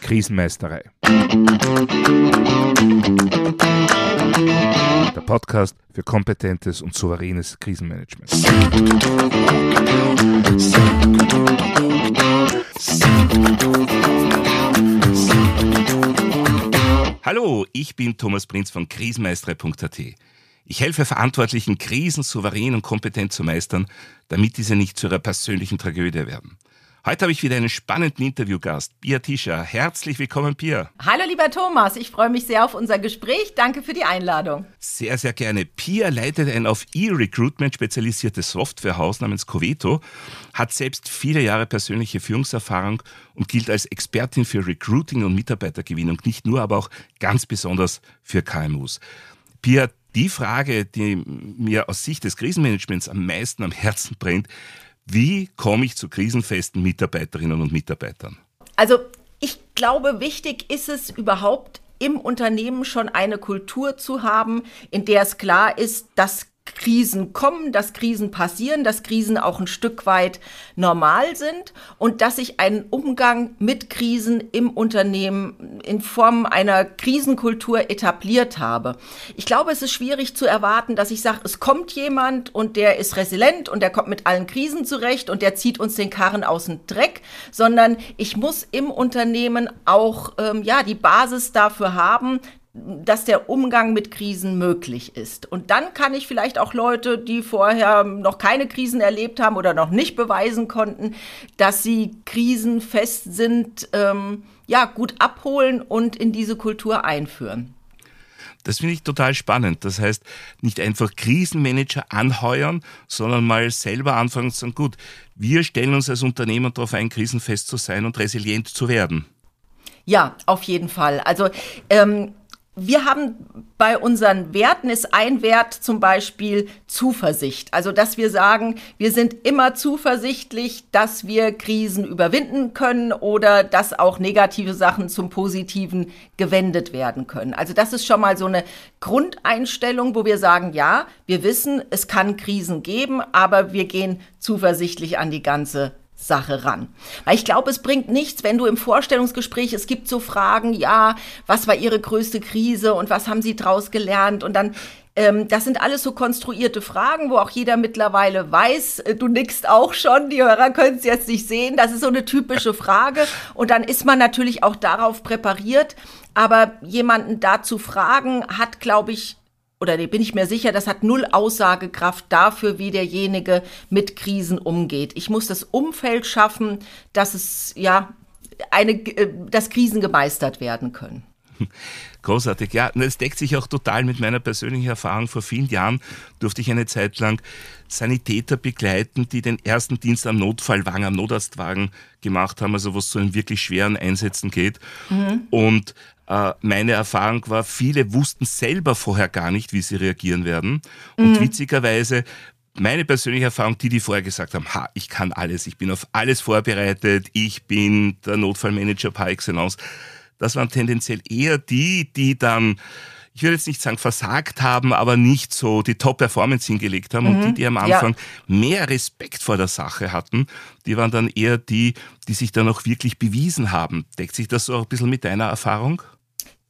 Krisenmeisterei. Der Podcast für kompetentes und souveränes Krisenmanagement. Hallo, ich bin Thomas Prinz von krisenmeisterei.at. Ich helfe Verantwortlichen, Krisen souverän und kompetent zu meistern, damit diese nicht zu ihrer persönlichen Tragödie werden. Heute habe ich wieder einen spannenden Interviewgast, Pia Tischer. Herzlich willkommen, Pia. Hallo, lieber Thomas. Ich freue mich sehr auf unser Gespräch. Danke für die Einladung. Sehr, sehr gerne. Pia leitet ein auf E-Recruitment spezialisiertes Softwarehaus namens Coveto, hat selbst viele Jahre persönliche Führungserfahrung und gilt als Expertin für Recruiting und Mitarbeitergewinnung, nicht nur, aber auch ganz besonders für KMUs. Pia, die Frage, die mir aus Sicht des Krisenmanagements am meisten am Herzen brennt, wie komme ich zu krisenfesten Mitarbeiterinnen und Mitarbeitern? Also ich glaube, wichtig ist es überhaupt im Unternehmen schon eine Kultur zu haben, in der es klar ist, dass Krisen kommen, dass Krisen passieren, dass Krisen auch ein Stück weit normal sind und dass ich einen Umgang mit Krisen im Unternehmen in Form einer Krisenkultur etabliert habe. Ich glaube, es ist schwierig zu erwarten, dass ich sage, es kommt jemand und der ist resilient und der kommt mit allen Krisen zurecht und der zieht uns den Karren aus dem Dreck, sondern ich muss im Unternehmen auch ähm, ja die Basis dafür haben, dass der Umgang mit Krisen möglich ist. Und dann kann ich vielleicht auch Leute, die vorher noch keine Krisen erlebt haben oder noch nicht beweisen konnten, dass sie krisenfest sind, ähm, ja, gut abholen und in diese Kultur einführen. Das finde ich total spannend. Das heißt, nicht einfach Krisenmanager anheuern, sondern mal selber anfangen zu sagen, gut, wir stellen uns als Unternehmer darauf ein, krisenfest zu sein und resilient zu werden. Ja, auf jeden Fall. Also ähm, wir haben bei unseren Werten ist ein Wert zum Beispiel Zuversicht. Also, dass wir sagen, wir sind immer zuversichtlich, dass wir Krisen überwinden können oder dass auch negative Sachen zum Positiven gewendet werden können. Also, das ist schon mal so eine Grundeinstellung, wo wir sagen, ja, wir wissen, es kann Krisen geben, aber wir gehen zuversichtlich an die ganze Sache ran. Weil ich glaube, es bringt nichts, wenn du im Vorstellungsgespräch, es gibt so Fragen, ja, was war Ihre größte Krise und was haben Sie daraus gelernt? Und dann, ähm, das sind alles so konstruierte Fragen, wo auch jeder mittlerweile weiß, äh, du nickst auch schon, die Hörer können es jetzt nicht sehen, das ist so eine typische Frage. Und dann ist man natürlich auch darauf präpariert. Aber jemanden da zu fragen, hat, glaube ich, oder bin ich mir sicher, das hat null Aussagekraft dafür, wie derjenige mit Krisen umgeht. Ich muss das Umfeld schaffen, dass es ja eine, äh, dass Krisen gemeistert werden können. Großartig, ja. Es deckt sich auch total mit meiner persönlichen Erfahrung. Vor vielen Jahren durfte ich eine Zeit lang Sanitäter begleiten, die den ersten Dienst am Notfallwagen, am Notarztwagen gemacht haben, also wo es zu einem wirklich schweren Einsätzen geht. Mhm. Und meine Erfahrung war, viele wussten selber vorher gar nicht, wie sie reagieren werden. Und mhm. witzigerweise meine persönliche Erfahrung, die, die vorher gesagt haben, ha, ich kann alles, ich bin auf alles vorbereitet, ich bin der Notfallmanager par excellence, das waren tendenziell eher die, die dann, ich würde jetzt nicht sagen versagt haben, aber nicht so die Top-Performance hingelegt haben. Mhm. Und die, die am Anfang ja. mehr Respekt vor der Sache hatten, die waren dann eher die, die sich dann auch wirklich bewiesen haben. Deckt sich das so ein bisschen mit deiner Erfahrung?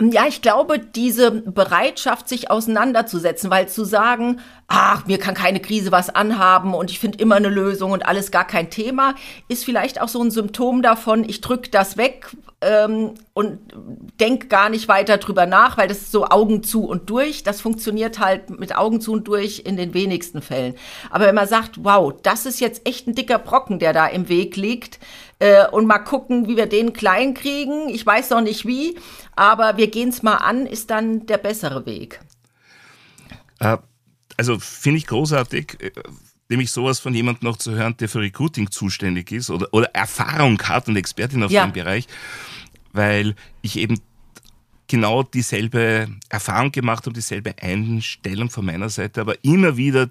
Ja, ich glaube, diese Bereitschaft, sich auseinanderzusetzen, weil zu sagen, ach, mir kann keine Krise was anhaben und ich finde immer eine Lösung und alles gar kein Thema, ist vielleicht auch so ein Symptom davon, ich drücke das weg ähm, und denk gar nicht weiter drüber nach, weil das ist so Augen zu und durch. Das funktioniert halt mit Augen zu und durch in den wenigsten Fällen. Aber wenn man sagt, wow, das ist jetzt echt ein dicker Brocken, der da im Weg liegt, äh, und mal gucken, wie wir den klein kriegen. Ich weiß noch nicht wie, aber wir gehen es mal an, ist dann der bessere Weg. Äh, also finde ich großartig äh, nämlich sowas von jemandem noch zu hören, der für Recruiting zuständig ist oder, oder Erfahrung hat und Expertin auf ja. dem Bereich, weil ich eben genau dieselbe Erfahrung gemacht habe, dieselbe Einstellung von meiner Seite, aber immer wieder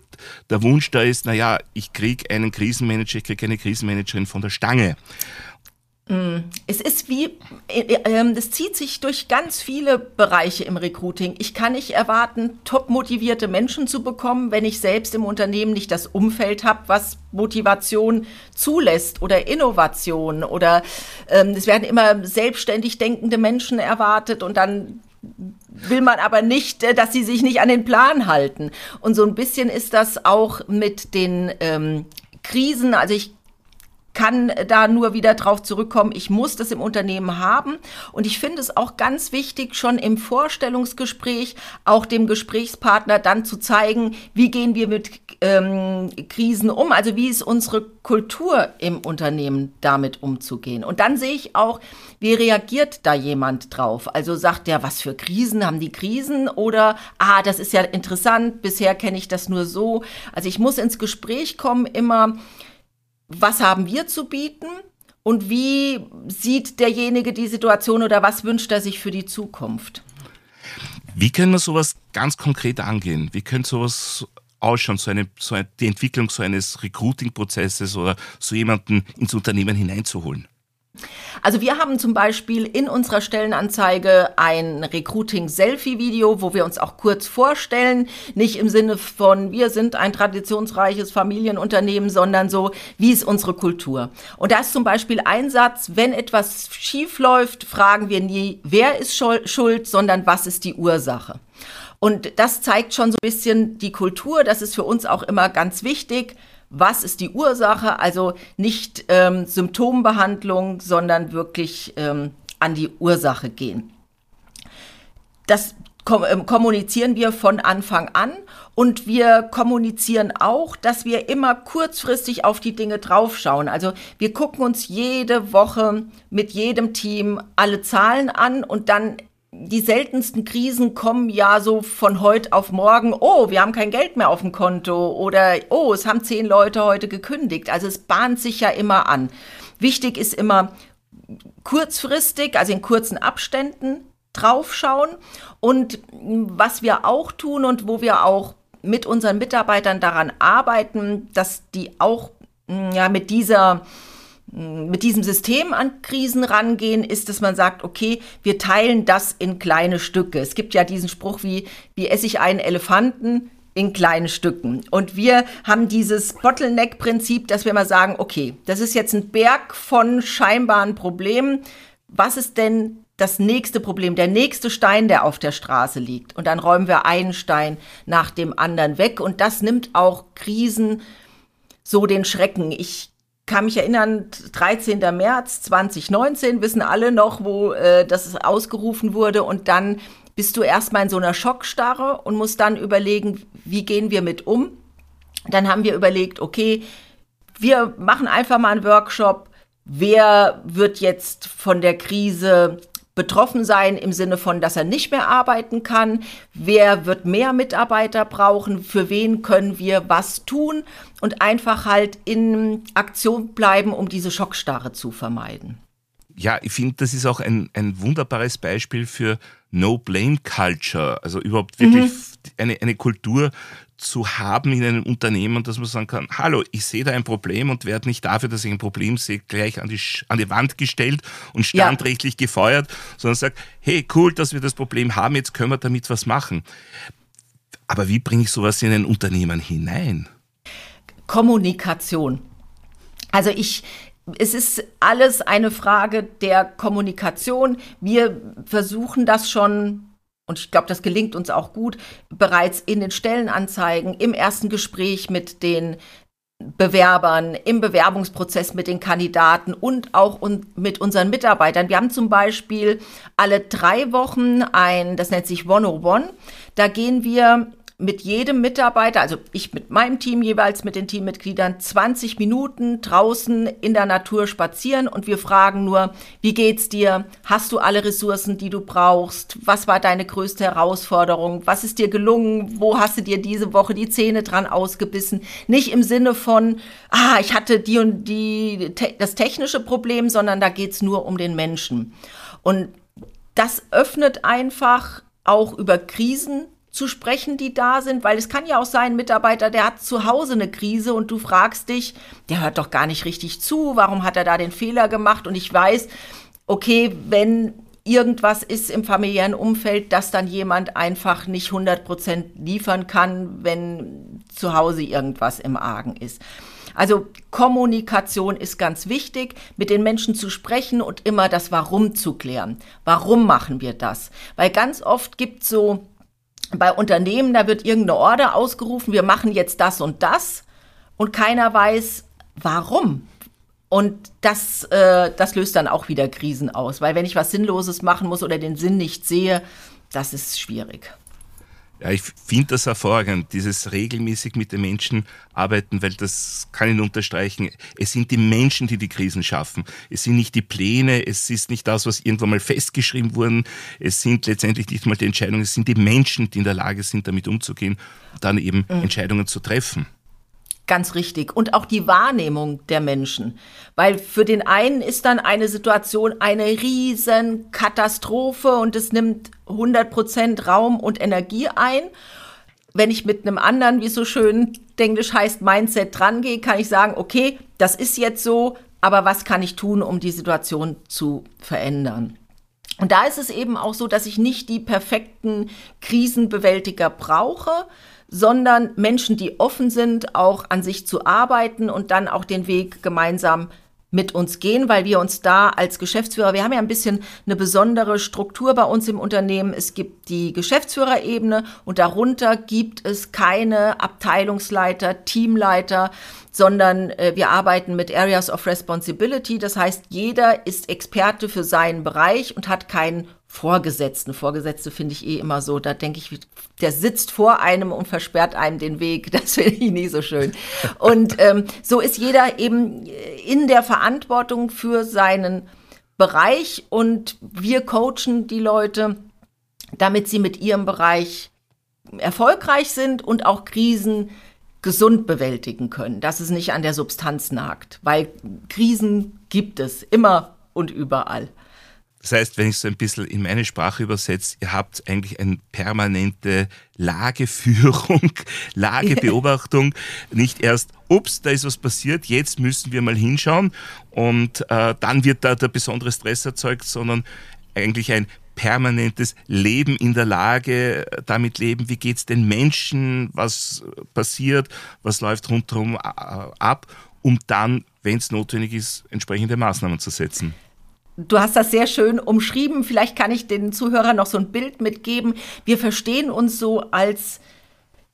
der Wunsch da ist, naja, ich kriege einen Krisenmanager, ich kriege eine Krisenmanagerin von der Stange. Mm. Es ist wie, äh, äh, ähm, das zieht sich durch ganz viele Bereiche im Recruiting. Ich kann nicht erwarten, top motivierte Menschen zu bekommen, wenn ich selbst im Unternehmen nicht das Umfeld habe, was Motivation zulässt oder Innovation oder ähm, es werden immer selbstständig denkende Menschen erwartet und dann will man aber nicht, äh, dass sie sich nicht an den Plan halten. Und so ein bisschen ist das auch mit den ähm, Krisen. Also ich kann da nur wieder drauf zurückkommen, ich muss das im Unternehmen haben. Und ich finde es auch ganz wichtig, schon im Vorstellungsgespräch auch dem Gesprächspartner dann zu zeigen, wie gehen wir mit ähm, Krisen um, also wie ist unsere Kultur im Unternehmen damit umzugehen. Und dann sehe ich auch, wie reagiert da jemand drauf? Also sagt der, was für Krisen haben die Krisen? Oder, ah, das ist ja interessant, bisher kenne ich das nur so. Also ich muss ins Gespräch kommen immer was haben wir zu bieten und wie sieht derjenige die Situation oder was wünscht er sich für die Zukunft? Wie können wir sowas ganz konkret angehen? Wie könnte sowas ausschauen, so eine, so eine, die Entwicklung so eines Recruiting-Prozesses oder so jemanden ins Unternehmen hineinzuholen? Also wir haben zum Beispiel in unserer Stellenanzeige ein Recruiting-Selfie-Video, wo wir uns auch kurz vorstellen, nicht im Sinne von, wir sind ein traditionsreiches Familienunternehmen, sondern so, wie ist unsere Kultur? Und da ist zum Beispiel ein Satz, wenn etwas schief läuft, fragen wir nie, wer ist schuld, sondern was ist die Ursache? Und das zeigt schon so ein bisschen die Kultur, das ist für uns auch immer ganz wichtig was ist die Ursache, also nicht ähm, Symptombehandlung, sondern wirklich ähm, an die Ursache gehen. Das kom ähm, kommunizieren wir von Anfang an und wir kommunizieren auch, dass wir immer kurzfristig auf die Dinge draufschauen. Also wir gucken uns jede Woche mit jedem Team alle Zahlen an und dann die seltensten Krisen kommen ja so von heute auf morgen, oh, wir haben kein Geld mehr auf dem Konto oder oh, es haben zehn Leute heute gekündigt. Also es bahnt sich ja immer an. Wichtig ist immer kurzfristig, also in kurzen Abständen draufschauen. Und was wir auch tun und wo wir auch mit unseren Mitarbeitern daran arbeiten, dass die auch ja, mit dieser mit diesem System an Krisen rangehen, ist, dass man sagt, okay, wir teilen das in kleine Stücke. Es gibt ja diesen Spruch wie, wie esse ich einen Elefanten in kleinen Stücken. Und wir haben dieses Bottleneck-Prinzip, dass wir mal sagen, okay, das ist jetzt ein Berg von scheinbaren Problemen. Was ist denn das nächste Problem, der nächste Stein, der auf der Straße liegt? Und dann räumen wir einen Stein nach dem anderen weg. Und das nimmt auch Krisen so den Schrecken. Ich kann mich erinnern, 13. März 2019, wissen alle noch, wo äh, das ausgerufen wurde. Und dann bist du erstmal in so einer Schockstarre und musst dann überlegen, wie gehen wir mit um. Dann haben wir überlegt, okay, wir machen einfach mal einen Workshop. Wer wird jetzt von der Krise betroffen sein im Sinne von, dass er nicht mehr arbeiten kann? Wer wird mehr Mitarbeiter brauchen? Für wen können wir was tun? Und einfach halt in Aktion bleiben, um diese Schockstarre zu vermeiden. Ja, ich finde, das ist auch ein, ein wunderbares Beispiel für No-Blame-Culture. Also überhaupt wirklich mhm. eine, eine Kultur, zu haben in einem Unternehmen, dass man sagen kann, hallo, ich sehe da ein Problem und werde nicht dafür, dass ich ein Problem sehe, gleich an die, an die Wand gestellt und standrechtlich ja. gefeuert, sondern sagt, hey, cool, dass wir das Problem haben, jetzt können wir damit was machen. Aber wie bringe ich sowas in ein Unternehmen hinein? Kommunikation. Also ich, es ist alles eine Frage der Kommunikation. Wir versuchen das schon und ich glaube, das gelingt uns auch gut, bereits in den Stellenanzeigen, im ersten Gespräch mit den Bewerbern, im Bewerbungsprozess mit den Kandidaten und auch mit unseren Mitarbeitern. Wir haben zum Beispiel alle drei Wochen ein, das nennt sich 101. Da gehen wir mit jedem Mitarbeiter, also ich mit meinem Team jeweils mit den Teammitgliedern, 20 Minuten draußen in der Natur spazieren und wir fragen nur, wie geht's dir? Hast du alle Ressourcen, die du brauchst? Was war deine größte Herausforderung? Was ist dir gelungen? Wo hast du dir diese Woche die Zähne dran ausgebissen? Nicht im Sinne von, ah, ich hatte die und die, das technische Problem, sondern da geht's nur um den Menschen. Und das öffnet einfach auch über Krisen zu sprechen, die da sind, weil es kann ja auch sein, ein Mitarbeiter, der hat zu Hause eine Krise und du fragst dich, der hört doch gar nicht richtig zu, warum hat er da den Fehler gemacht? Und ich weiß, okay, wenn irgendwas ist im familiären Umfeld, dass dann jemand einfach nicht 100 Prozent liefern kann, wenn zu Hause irgendwas im Argen ist. Also Kommunikation ist ganz wichtig, mit den Menschen zu sprechen und immer das Warum zu klären. Warum machen wir das? Weil ganz oft gibt es so bei Unternehmen, da wird irgendeine Order ausgerufen, wir machen jetzt das und das und keiner weiß, warum. Und das, äh, das löst dann auch wieder Krisen aus, weil wenn ich was Sinnloses machen muss oder den Sinn nicht sehe, das ist schwierig. Ja, ich finde das hervorragend, dieses regelmäßig mit den Menschen arbeiten, weil das kann ich unterstreichen. Es sind die Menschen, die die Krisen schaffen. Es sind nicht die Pläne, es ist nicht das, was irgendwann mal festgeschrieben wurde. Es sind letztendlich nicht mal die Entscheidungen, es sind die Menschen, die in der Lage sind, damit umzugehen und dann eben mhm. Entscheidungen zu treffen. Ganz richtig. Und auch die Wahrnehmung der Menschen. Weil für den einen ist dann eine Situation eine riesen Katastrophe und es nimmt 100 Prozent Raum und Energie ein. Wenn ich mit einem anderen, wie es so schön englisch heißt, Mindset drangehe, kann ich sagen, okay, das ist jetzt so, aber was kann ich tun, um die Situation zu verändern? Und da ist es eben auch so, dass ich nicht die perfekten Krisenbewältiger brauche, sondern Menschen, die offen sind, auch an sich zu arbeiten und dann auch den Weg gemeinsam mit uns gehen, weil wir uns da als Geschäftsführer, wir haben ja ein bisschen eine besondere Struktur bei uns im Unternehmen. Es gibt die Geschäftsführerebene und darunter gibt es keine Abteilungsleiter, Teamleiter, sondern äh, wir arbeiten mit Areas of Responsibility. Das heißt, jeder ist Experte für seinen Bereich und hat keinen Vorgesetzten. Vorgesetzte finde ich eh immer so, da denke ich, der sitzt vor einem und versperrt einem den Weg. Das finde ich nie so schön. Und ähm, so ist jeder eben in der Verantwortung für seinen Bereich und wir coachen die Leute, damit sie mit ihrem Bereich erfolgreich sind und auch Krisen gesund bewältigen können, dass es nicht an der Substanz nagt, weil Krisen gibt es immer und überall. Das heißt, wenn ich so ein bisschen in meine Sprache übersetze, ihr habt eigentlich eine permanente Lageführung, Lagebeobachtung. Nicht erst, ups, da ist was passiert, jetzt müssen wir mal hinschauen und äh, dann wird da der besondere Stress erzeugt, sondern eigentlich ein permanentes Leben in der Lage, damit leben, wie geht's den Menschen, was passiert, was läuft rundherum äh, ab, um dann, wenn es notwendig ist, entsprechende Maßnahmen zu setzen. Du hast das sehr schön umschrieben. Vielleicht kann ich den Zuhörern noch so ein Bild mitgeben. Wir verstehen uns so als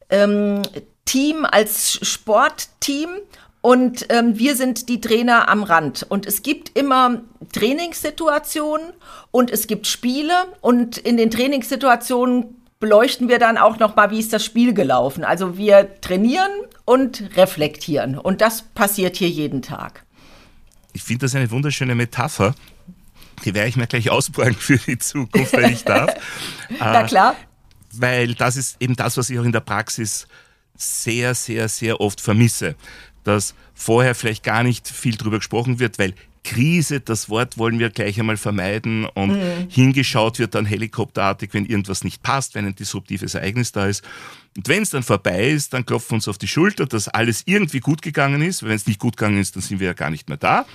ähm, Team, als Sportteam und ähm, wir sind die Trainer am Rand. Und es gibt immer Trainingssituationen und es gibt Spiele. Und in den Trainingssituationen beleuchten wir dann auch noch mal, wie ist das Spiel gelaufen. Also wir trainieren und reflektieren. Und das passiert hier jeden Tag. Ich finde das eine wunderschöne Metapher. Die werde ich mir gleich ausborgen für die Zukunft, wenn ich darf. Na klar. Äh, weil das ist eben das, was ich auch in der Praxis sehr, sehr, sehr oft vermisse. Dass vorher vielleicht gar nicht viel drüber gesprochen wird, weil Krise, das Wort wollen wir gleich einmal vermeiden und mhm. hingeschaut wird dann helikopterartig, wenn irgendwas nicht passt, wenn ein disruptives Ereignis da ist. Und wenn es dann vorbei ist, dann klopfen wir uns auf die Schulter, dass alles irgendwie gut gegangen ist. Wenn es nicht gut gegangen ist, dann sind wir ja gar nicht mehr da.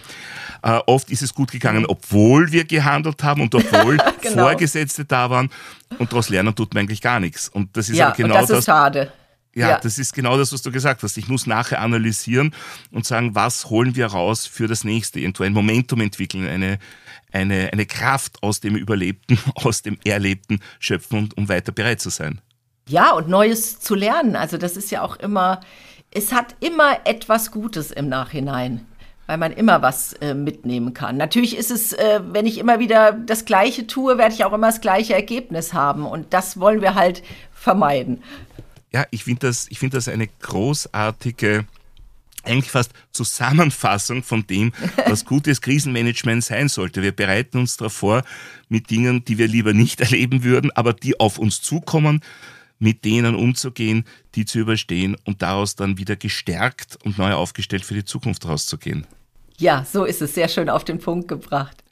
Äh, oft ist es gut gegangen, obwohl wir gehandelt haben und obwohl genau. Vorgesetzte da waren. Und daraus lernen tut man eigentlich gar nichts. Und das ist ja, genau das. Ist das schade. Ja, ja, das ist genau das, was du gesagt hast. Ich muss nachher analysieren und sagen, was holen wir raus für das nächste? Irgendwo ein Momentum entwickeln, eine, eine, eine Kraft aus dem Überlebten, aus dem Erlebten schöpfen, und, um weiter bereit zu sein. Ja, und Neues zu lernen. Also das ist ja auch immer, es hat immer etwas Gutes im Nachhinein weil man immer was äh, mitnehmen kann. Natürlich ist es, äh, wenn ich immer wieder das Gleiche tue, werde ich auch immer das gleiche Ergebnis haben. Und das wollen wir halt vermeiden ja, ich finde das, ich finde das eine großartige, eigentlich fast Zusammenfassung von dem, was gutes Krisenmanagement sein sollte. Wir bereiten uns darauf vor mit Dingen, die wir lieber nicht erleben würden, aber die auf uns zukommen, mit denen umzugehen, die zu überstehen und daraus dann wieder gestärkt und neu aufgestellt für die Zukunft rauszugehen. Ja, so ist es sehr schön auf den Punkt gebracht.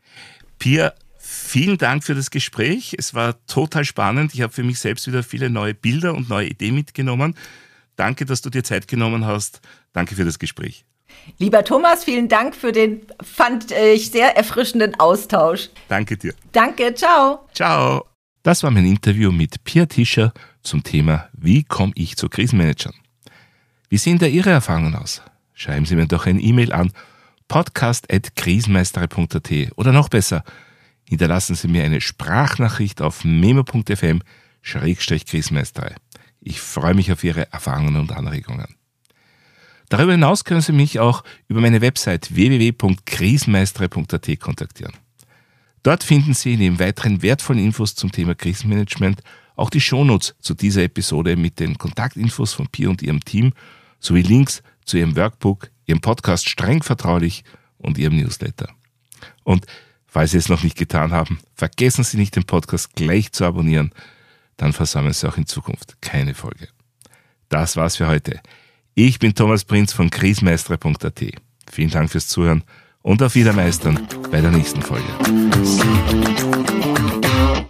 Pia, Vielen Dank für das Gespräch. Es war total spannend. Ich habe für mich selbst wieder viele neue Bilder und neue Ideen mitgenommen. Danke, dass du dir Zeit genommen hast. Danke für das Gespräch. Lieber Thomas, vielen Dank für den, fand ich, sehr erfrischenden Austausch. Danke dir. Danke, ciao. Ciao. Das war mein Interview mit Pia Tischer zum Thema Wie komme ich zu Krisenmanagern? Wie sehen da Ihre Erfahrungen aus? Schreiben Sie mir doch ein E-Mail an podcast.krisenmeistere.at oder noch besser, hinterlassen Sie mir eine Sprachnachricht auf memo.fm-krisenmeistere. Ich freue mich auf Ihre Erfahrungen und Anregungen. Darüber hinaus können Sie mich auch über meine Website www.krisenmeistere.at kontaktieren. Dort finden Sie neben weiteren wertvollen Infos zum Thema Krisenmanagement auch die Shownotes zu dieser Episode mit den Kontaktinfos von Pia und ihrem Team sowie Links zu ihrem Workbook, ihrem Podcast streng vertraulich und ihrem Newsletter. Und falls Sie es noch nicht getan haben, vergessen Sie nicht, den Podcast gleich zu abonnieren, dann versäumen Sie auch in Zukunft keine Folge. Das war's für heute. Ich bin Thomas Prinz von krismeistere.at. Vielen Dank fürs Zuhören und auf Wiedermeistern bei der nächsten Folge.